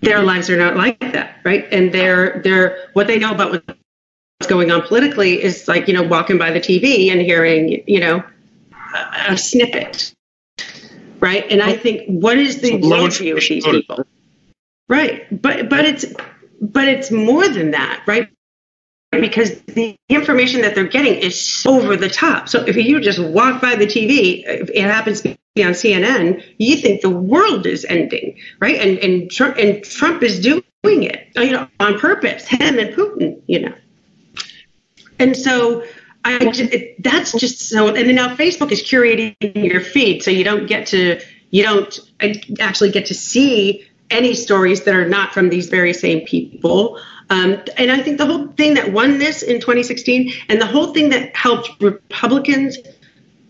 their lives are not like that, right? And they're they're what they know about what's going on politically is like you know walking by the TV and hearing you know a, a snippet, right? And I think what is the worldview of these people? Right, but but it's but it's more than that, right? because the information that they're getting is over the top. So if you just walk by the TV, if it happens to be on CNN, you think the world is ending, right? And and Trump, and Trump is doing it, you know, on purpose. Him and Putin, you know. And so I it, that's just so. And now Facebook is curating your feed, so you don't get to you don't actually get to see any stories that are not from these very same people. Um, and I think the whole thing that won this in 2016 and the whole thing that helped Republicans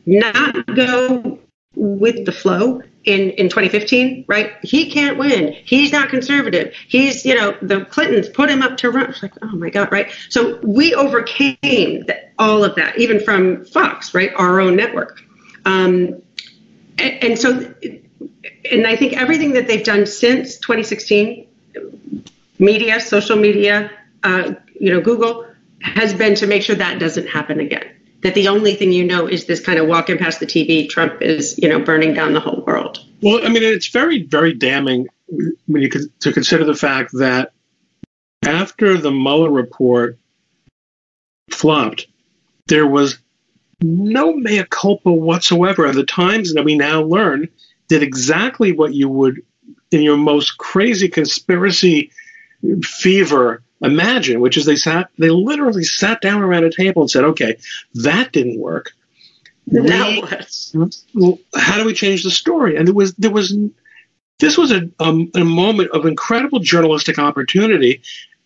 not go with the flow in, in 2015, right? He can't win. He's not conservative. He's, you know, the Clintons put him up to run. It's like, oh my God, right? So we overcame the, all of that, even from Fox, right? Our own network. Um, and, and so, and I think everything that they've done since 2016 media, social media, uh, you know, Google, has been to make sure that doesn't happen again. That the only thing you know is this kind of walking past the TV, Trump is, you know, burning down the whole world.
Well, I mean, it's very, very damning when you to consider the fact that after the Mueller report flopped, there was no mea culpa whatsoever. And the Times that we now learn did exactly what you would, in your most crazy conspiracy fever imagine, which is they sat, they literally sat down around a table and said, okay, that didn't work. We, how do we change the story? And there was, there was, this was a, um, a moment of incredible journalistic opportunity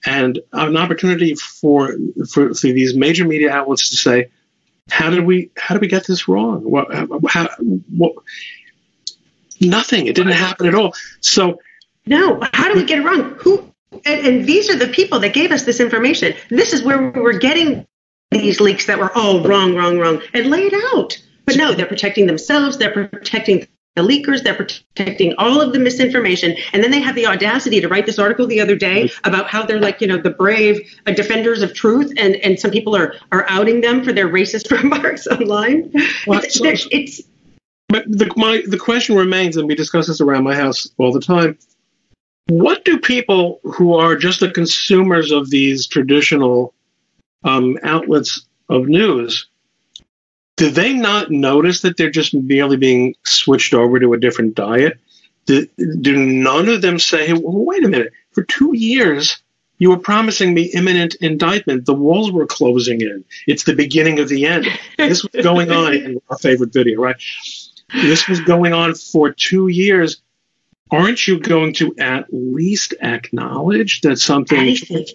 and an opportunity for, for, for these major media outlets to say, how did we, how did we get this wrong? What, how, what, nothing. It didn't happen at all. So,
no, how did we get it wrong? Who and, and these are the people that gave us this information. This is where we were getting these leaks that were all wrong, wrong, wrong, and laid out. But no, they're protecting themselves. They're protecting the leakers. They're protecting all of the misinformation. And then they have the audacity to write this article the other day about how they're like, you know, the brave uh, defenders of truth, and and some people are are outing them for their racist (laughs) remarks online. Well, it's, it's
but the my the question remains, and we discuss this around my house all the time what do people who are just the consumers of these traditional um, outlets of news do they not notice that they're just merely being switched over to a different diet? Do, do none of them say, hey, well, wait a minute, for two years, You were promising me imminent indictment. The walls were closing in. It's the beginning of the end. This was going on in our favorite video, right? This was going on for two years. Aren't you going to at least acknowledge that something?
Anything.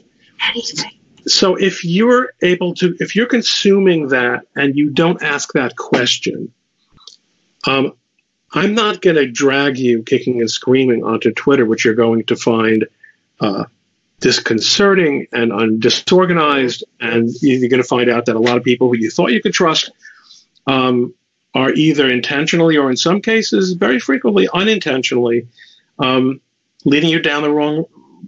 Anything.
So if you're able to, if you're consuming that and you don't ask that question, um, I'm not going to drag you kicking and screaming onto Twitter, which you're going to find uh, disconcerting and un- disorganized. And you're going to find out that a lot of people who you thought you could trust um, are either intentionally or, in some cases, very frequently unintentionally, um, leading you down the wrong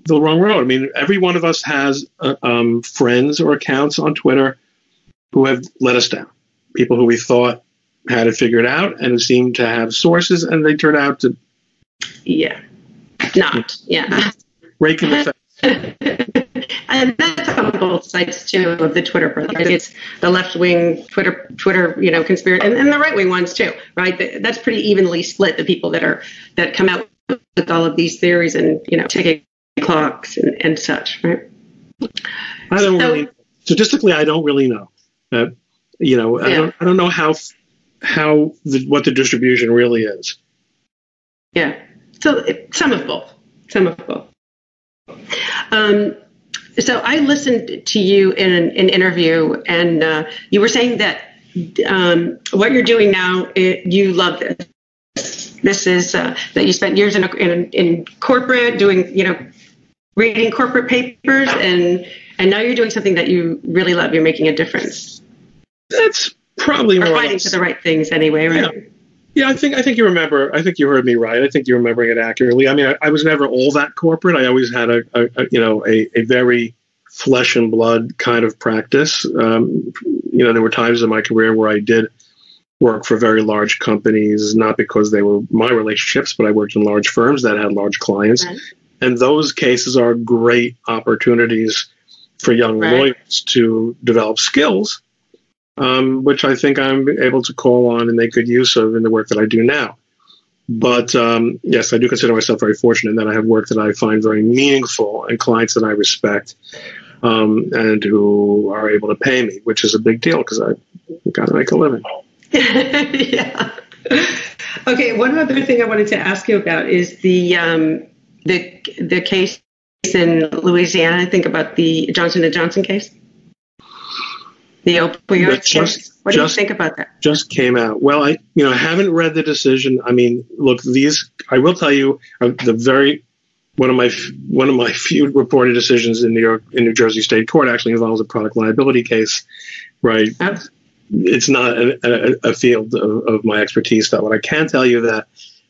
the wrong road. I mean, every one of us has uh, um, friends or accounts on Twitter who have let us down. People who we thought had it figured out and seemed to have sources, and they turned out to
Yeah. Not. Yeah.
rake in the face. (laughs)
and that's on both sides too of the Twitter brothers. It's the left wing Twitter, Twitter, you know, conspiracy, and, and the right wing ones too, right? That's pretty evenly split. The people that are that come out with all of these theories and you know ticking clocks and, and such, right?
I don't
So-
really. Statistically, I don't really know. Uh, you know, I don't. I don't know how how the, what the distribution really is.
Yeah. So it, some of both. Some of both. Um, so I listened to you in an, an interview, and uh, you were saying that um, what you're doing now, it, you love this. This is uh, that you spent years in, a, in in corporate doing, you know, reading corporate papers, and and now you're doing something that you really love. You're making a difference,
That's probably
or
more
fighting for the right things anyway, right?
Yeah, I think I think you remember. I think you heard me right. I think you're remembering it accurately. I mean, I, I was never all that corporate. I always had a, a, a you know a, a very flesh and blood kind of practice. Um, you know, there were times in my career where I did work for very large companies, not because they were my relationships, but I worked in large firms that had large clients,
Right.
And those cases are great opportunities for young
Right.
lawyers to develop skills um, which I think I'm able to call on and make good use of in the work that I do now. But um, yes, I do consider myself very fortunate that I have work that I find very meaningful and clients that I respect um, and who are able to pay me, which is a big deal because I got to make a living. (laughs)
yeah. Okay. One other thing I wanted to ask you about is the um, the the case in Louisiana. I think about the Johnson and Johnson case, the opioid case. What do
just-
you think about that?
Just came out. Well, I you know I haven't read the decision. I mean, look, these I will tell you uh, the very one of my one of my (laughs) few reported decisions in New York in New Jersey State Court actually involves a product liability case, right?
Oh,
it's not a, a, a field of, of my expertise. but what I can tell you that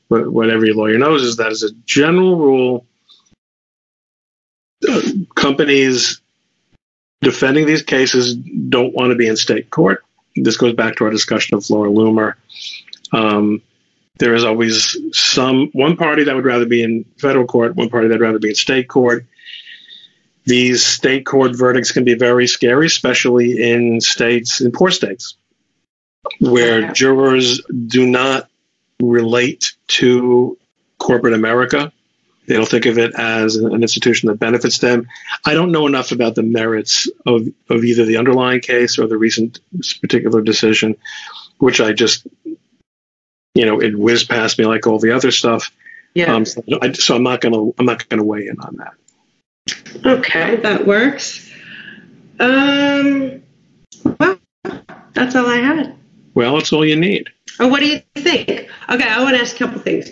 what, what every lawyer knows is that as a general rule, uh, companies defending these cases don't want to be in state court. This goes back to our discussion of Laura Loomer. Um, there is always some one party that would rather be in federal court, one party that'd rather be in state court. These state court verdicts can be very scary, especially in states, in poor states, where jurors do not relate to corporate America. They don't think of it as an institution that benefits them. I don't know enough about the merits of, of either the underlying case or the recent particular decision, which I just, you know, it whizzed past me like all the other stuff.
yeah.
Um, so, I, so I'm not gonna I'm not gonna weigh in on that.
okay, that works. Um. Well, that's all I had.
Well, it's all you need.
Oh, what do you think? Okay, I want to ask a couple things.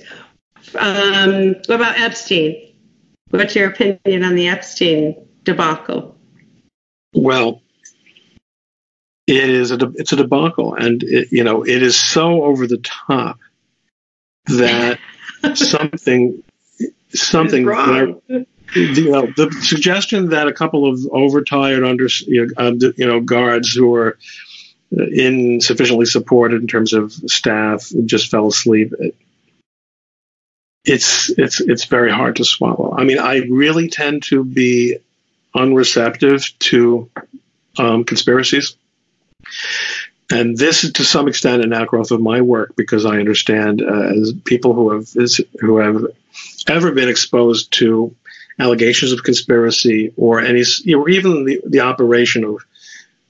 Um, what about Epstein? What's your opinion on the Epstein debacle?
Well, it is a it's a debacle, and it, you know it is so over the top that (laughs) something something
wrong.
you know the suggestion that a couple of overtired under you know, uh, you know guards who were insufficiently supported in terms of staff just fell asleep. It's it's it's very hard to swallow. I mean, I really tend to be unreceptive to um, conspiracies. And this is to some extent an outgrowth of my work because I understand uh, as people who have who have ever been exposed to allegations of conspiracy or any, or even the, the operation of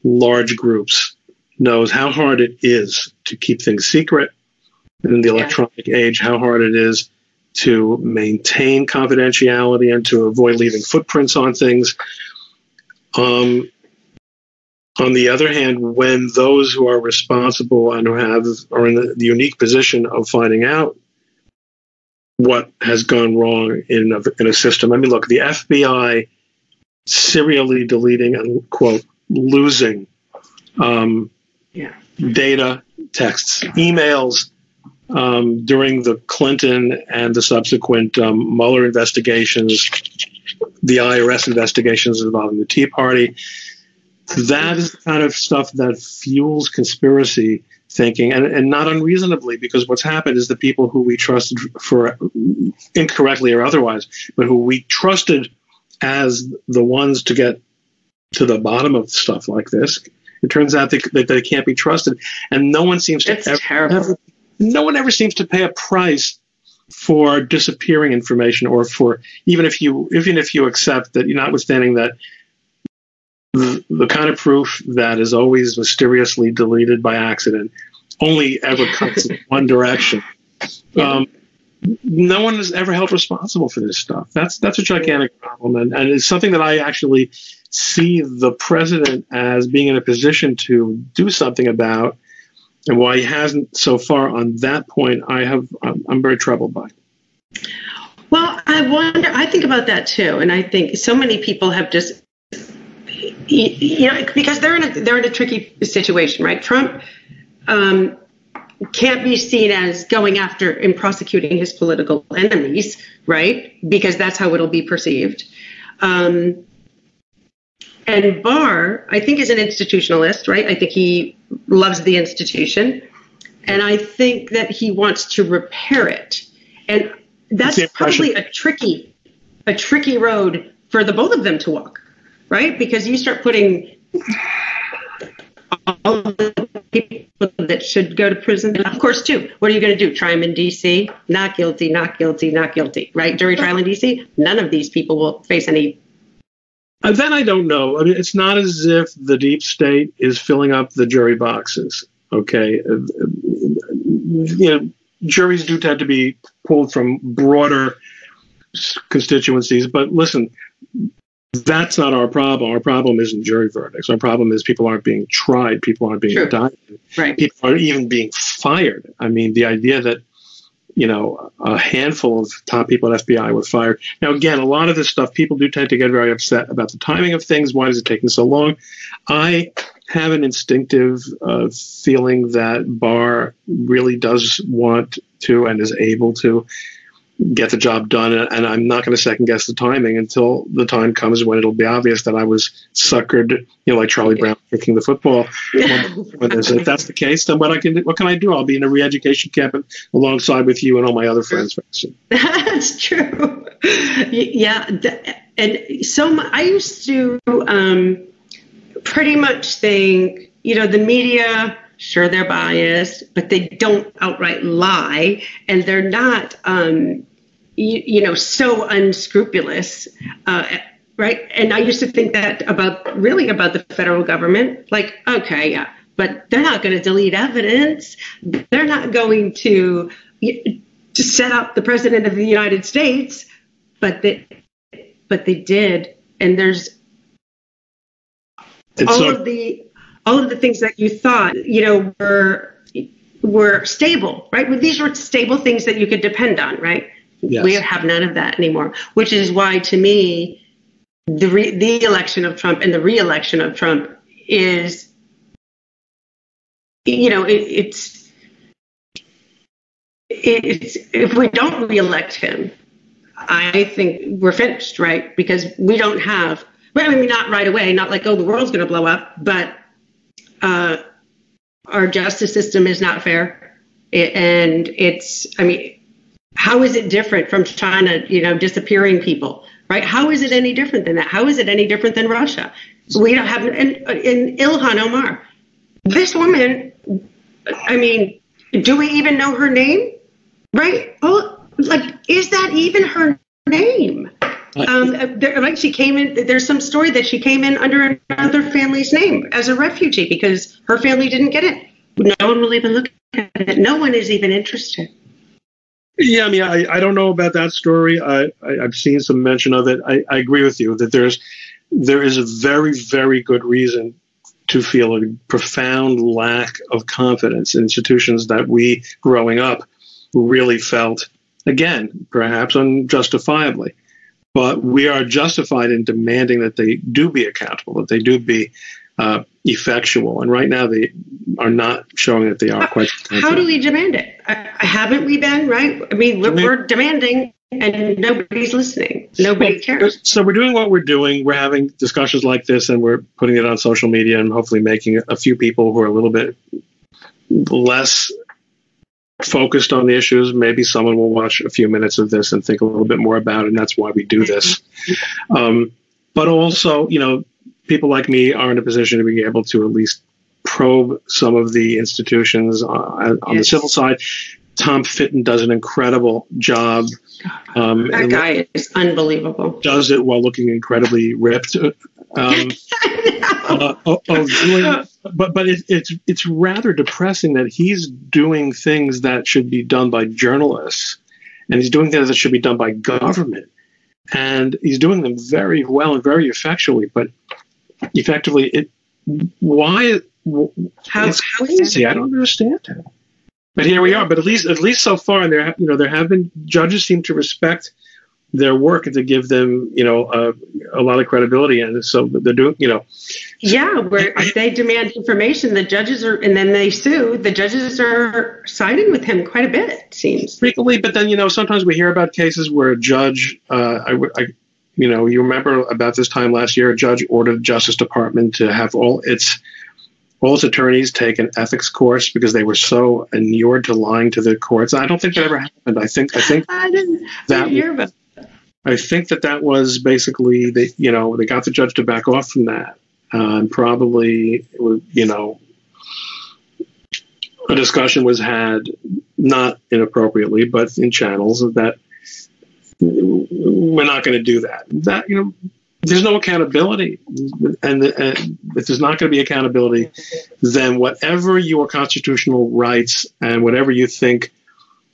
large groups knows how hard it is to keep things secret in the electronic yeah. age, how hard it is to maintain confidentiality and to avoid leaving footprints on things. Um, on the other hand, when those who are responsible and who have are in the, the unique position of finding out what has gone wrong in a, in a system, I mean, look, the FBI serially deleting and quote losing um, data, texts, emails um, during the Clinton and the subsequent um, Mueller investigations, the IRS investigations involving the Tea Party. That is the kind of stuff that fuels conspiracy thinking, and, and not unreasonably, because what's happened is the people who we trusted for incorrectly or otherwise, but who we trusted as the ones to get to the bottom of stuff like this, it turns out that they, they, can't be trusted, and no one seems to
ever, ever,
no one ever seems to pay a price for disappearing information, or for even if you even if you accept that, notwithstanding that the, the kind of proof that is always mysteriously deleted by accident only ever cuts in (laughs) one direction. Um, no one is ever held responsible for this stuff. That's that's a gigantic problem, and, and it's something that I actually see the president as being in a position to do something about, and why he hasn't so far on that point, I have I'm, I'm very troubled by.
Well, I wonder. I think about that too, and I think so many people have just you know because they're in a they're in a tricky situation, right? Trump. Um, can't be seen as going after and prosecuting his political enemies, right? Because that's how it'll be perceived. Um, and Barr, I think, is an institutionalist, right? I think he loves the institution. And I think that he wants to repair it. And that's probably a tricky, a tricky road for the both of them to walk, right? Because you start putting all the people that should go to prison, of course, too. What are you going to do? Try them in D.C.? Not guilty, not guilty, not guilty, right? Jury trial in D.C. None of these people will face any
uh, then I don't know. I mean, it's not as if the deep state is filling up the jury boxes. Okay, uh, you know, juries do tend to be pulled from broader constituencies, but listen, that's not our problem. Our problem isn't jury verdicts. Our problem is people aren't being tried. People aren't being indicted.
Right.
People aren't even being fired. I mean, the idea that you know, a handful of top people at FBI were fired. Now, again, a lot of this stuff, people do tend to get very upset about the timing of things. Why is it taking so long? I have an instinctive uh, feeling that Barr really does want to and is able to get the job done. And I'm not going to second guess the timing until the time comes when it'll be obvious that I was suckered, you know, like Charlie Brown kicking the football. if that's the case, then what I can what can I do? I'll be in a re-education camp alongside with you and all my other friends. (laughs)
That's true. Yeah, and so I used to um, pretty much think, you know, the media Sure, they're biased, but they don't outright lie, and they're not, um, you, you, know, so unscrupulous. Uh, right? And I used to think that about really about the federal government. Like, okay, yeah, but they're not going to delete evidence. They're not going to to set up the president of the United States, but they, but they did. And there's all so, of the all of the things that you thought, you know, were were stable, right? These were stable things that you could depend on, right? Yes. We have none of that anymore, which is why, to me, the re- the election of Trump and the re-election of Trump is, you know, it, it's it's if we don't re-elect him, I think we're finished, right? Because we don't have. Well, I mean, not right away, not like oh, the world's going to blow up, but uh, our justice system is not fair, and it's. I mean, how is it different from China? You know, disappearing people, right? How is it any different than that? How is it any different than Russia? We don't have in, in Ilhan Omar. This woman, I mean, do we even know her name? Right? Oh, like, is that even her name? Um, uh, there, like she came in. There's some story that she came in under another family's name as a refugee because her family didn't get it. No one will even look at it. No one is even interested.
Yeah, I mean, I, I don't know about that story. I, I have seen some mention of it. I, I agree with you that there's there is a very very good reason to feel a profound lack of confidence in institutions that we growing up really felt again perhaps unjustifiably but we are justified in demanding that they do be accountable that they do be uh, effectual and right now they are not showing that they are quite
how do we demand it uh, haven't we been right i mean we're, we're demanding and nobody's listening. Nobody cares.
So we're doing what we're doing. We're having discussions like this, and we're putting it on social media, and hopefully making a few people who are a little bit less focused on the issues. Maybe someone will watch a few minutes of this and think a little bit more about it, and that's why we do this. Um, but also, you know, people like me are in a position to be able to at least probe some of the institutions uh, on yes. the civil side. Tom Fitton does an incredible job
um, that guy is unbelievable.
Does it while looking incredibly ripped. Um, (laughs) uh, of doing, but but it, it's it's rather depressing that he's doing things that should be done by journalists, and he's doing things that should be done by government, and he's doing them very well and very effectually. But effectively, it why? How, it's crazy. I don't understand it. But here we are. But at least, at least so far, there, you know, there have been judges seem to respect their work and to give them, you know, uh, a lot of credibility. And so they're doing, you know.
Yeah, where they demand information, the judges are, and then they sue. The judges are siding with him quite a bit. It seems
frequently. But then, you know, sometimes we hear about cases where a judge, uh, I, I you know, you remember about this time last year, a judge ordered the Justice Department to have all its Bulls attorneys take an ethics course because they were so inured to lying to the courts. I don't think that ever happened. I think I think
I didn't, that hear about.
I think that that was basically they you know they got the judge to back off from that uh, and probably was, you know a discussion was had not inappropriately but in channels that we're not going to do that. That you know there's no accountability, and, and if there's not going to be accountability, then whatever your constitutional rights and whatever you think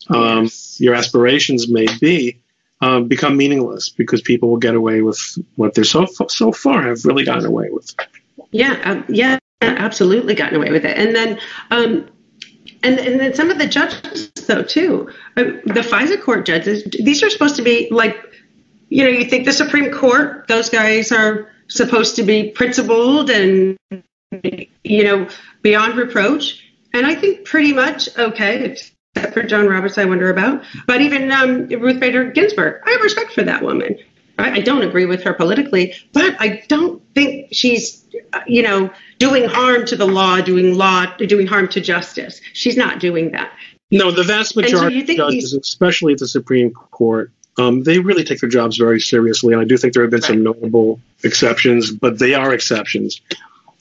um, your aspirations may be um, become meaningless because people will get away with what they're so so far have really gotten away with.
Yeah, um, yeah, absolutely gotten away with it, and then. Um, and, and then some of the judges, though, too. Uh, the FISA court judges, these are supposed to be like you know, you think the Supreme Court, those guys are supposed to be principled and, you know, beyond reproach. And I think pretty much okay, except for John Roberts, I wonder about. But even um, Ruth Bader Ginsburg, I have respect for that woman. I, I don't agree with her politically, but I don't think she's, you know, doing harm to the law, doing law, doing harm to justice. She's not doing that.
No, the vast majority so of judges, especially at the Supreme Court, um, they really take their jobs very seriously, and I do think there have been right. some notable exceptions, but they are exceptions.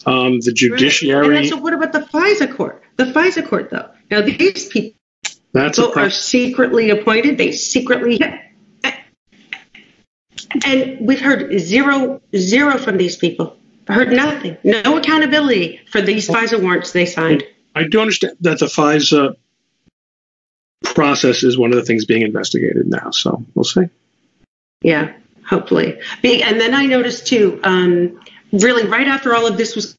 Um, the judiciary.
Right. so, what about the FISA court? The FISA court, though. Now, these people are secretly appointed. They secretly. And we've heard zero, zero from these people. Heard nothing. No accountability for these FISA warrants they signed.
I do understand that the FISA process is one of the things being investigated now. So we'll see.
Yeah, hopefully. And then I noticed too, um, really right after all of this was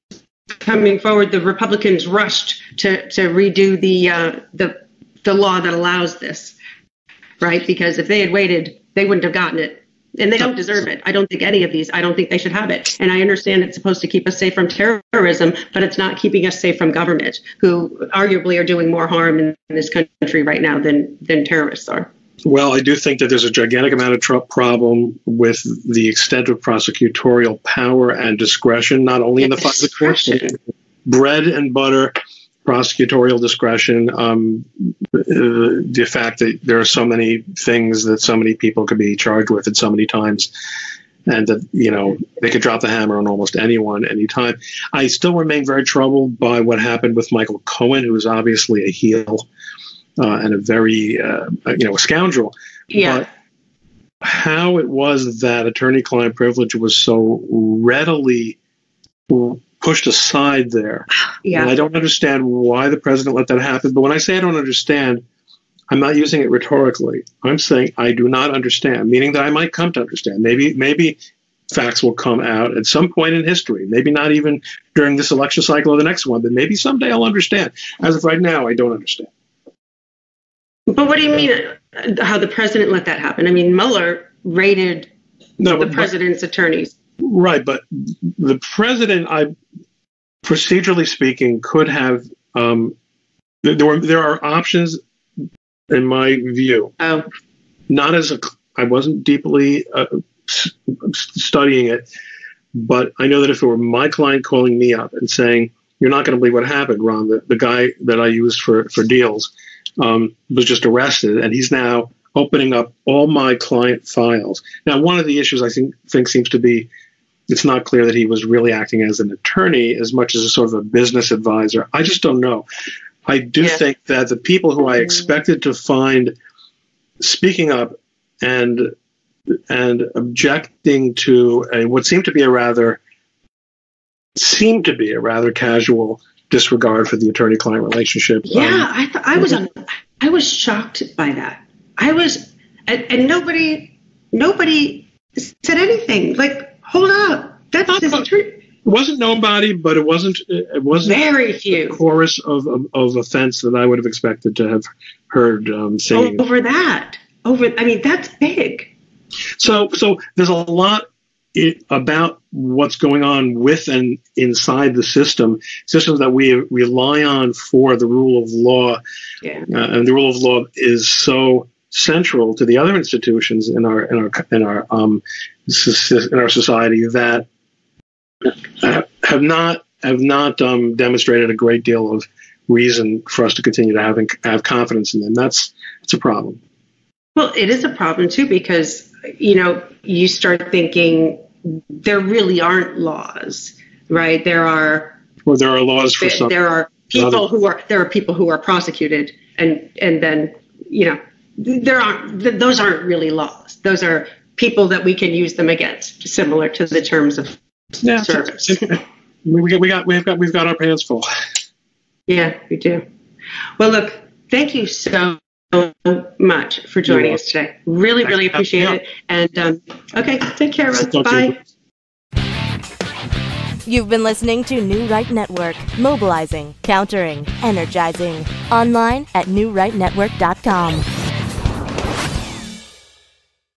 coming forward, the Republicans rushed to to redo the uh, the the law that allows this, right? Because if they had waited, they wouldn't have gotten it and they don't deserve it. I don't think any of these, I don't think they should have it. And I understand it's supposed to keep us safe from terrorism, but it's not keeping us safe from government, who arguably are doing more harm in this country right now than, than terrorists are.
Well, I do think that there's a gigantic amount of tr- problem with the extent of prosecutorial power and discretion, not only in the FISA courts, bread and butter prosecutorial discretion, um, uh, the fact that there are so many things that so many people could be charged with at so many times, and that you know they could drop the hammer on almost anyone anytime. I still remain very troubled by what happened with Michael Cohen, who is obviously a heel uh, and a very uh, you know a scoundrel.
Yeah. But
how it was that attorney-client privilege was so readily pushed aside there.
Yeah.
And I don't understand why the president let that happen. But when I say I don't understand, I'm not using it rhetorically. I'm saying I do not understand, meaning that I might come to understand. Maybe, maybe facts will come out at some point in history. Maybe not even during this election cycle or the next one, but maybe someday I'll understand. As of right now, I don't understand.
But what do you mean? How the president let that happen? I mean, Mueller raided
No,
the
but,
president's attorneys.
Right, but the president, I procedurally speaking, could have. Um, there were there are options, in my view,
Oh,
not as a I wasn't deeply uh, s- studying it, but I know that if it were my client calling me up and saying, "You're not going to believe what happened, Ron," the, the guy that I used for for deals um, was just arrested, and he's now opening up all my client files. Now, one of the issues I think think seems to be it's not clear that he was really acting as an attorney as much as a sort of a business advisor. I just don't know. I do
Yeah.
think that the people who I expected to find speaking up and and objecting to a, what seemed to be a rather seemed to be a rather casual disregard for the attorney-client relationship.
yeah.
Um,
I th- I was I was shocked by that. I was, and, and nobody nobody said anything. Like, hold up, that's his attorney.
it wasn't nobody, but it wasn't it wasn't
Very few
chorus of, of, of offense that I would have expected to have heard um, singing.
over that. Over, I mean, that's big.
So, so there's a lot i about what's going on with and inside the system, systems that we rely on for the rule of law,
Yeah.
uh, and the rule of law is so central to the other institutions in our in our in our um, in our society that have not have not um, demonstrated a great deal of reason for us to continue to have have confidence in them. That's that's a problem.
Well, it is a problem too because you know you start thinking there really aren't laws, right? There are
well, there are laws for some.
there are people who are there are people who are prosecuted and and then you know there aren't th- those aren't really laws. Those are people that we can use them against, similar to the terms of
Yeah,
service. (laughs)
we got we got we've got we've got our pants full.
Yeah, we do. Well, look, thank you so much for joining us today. Really, really appreciate
Yeah.
it. And um, okay, take care, Russ.
Talk.
Bye.
You've been listening to New Right Network, mobilizing, countering, energizing. Online at newrightnetwork.com.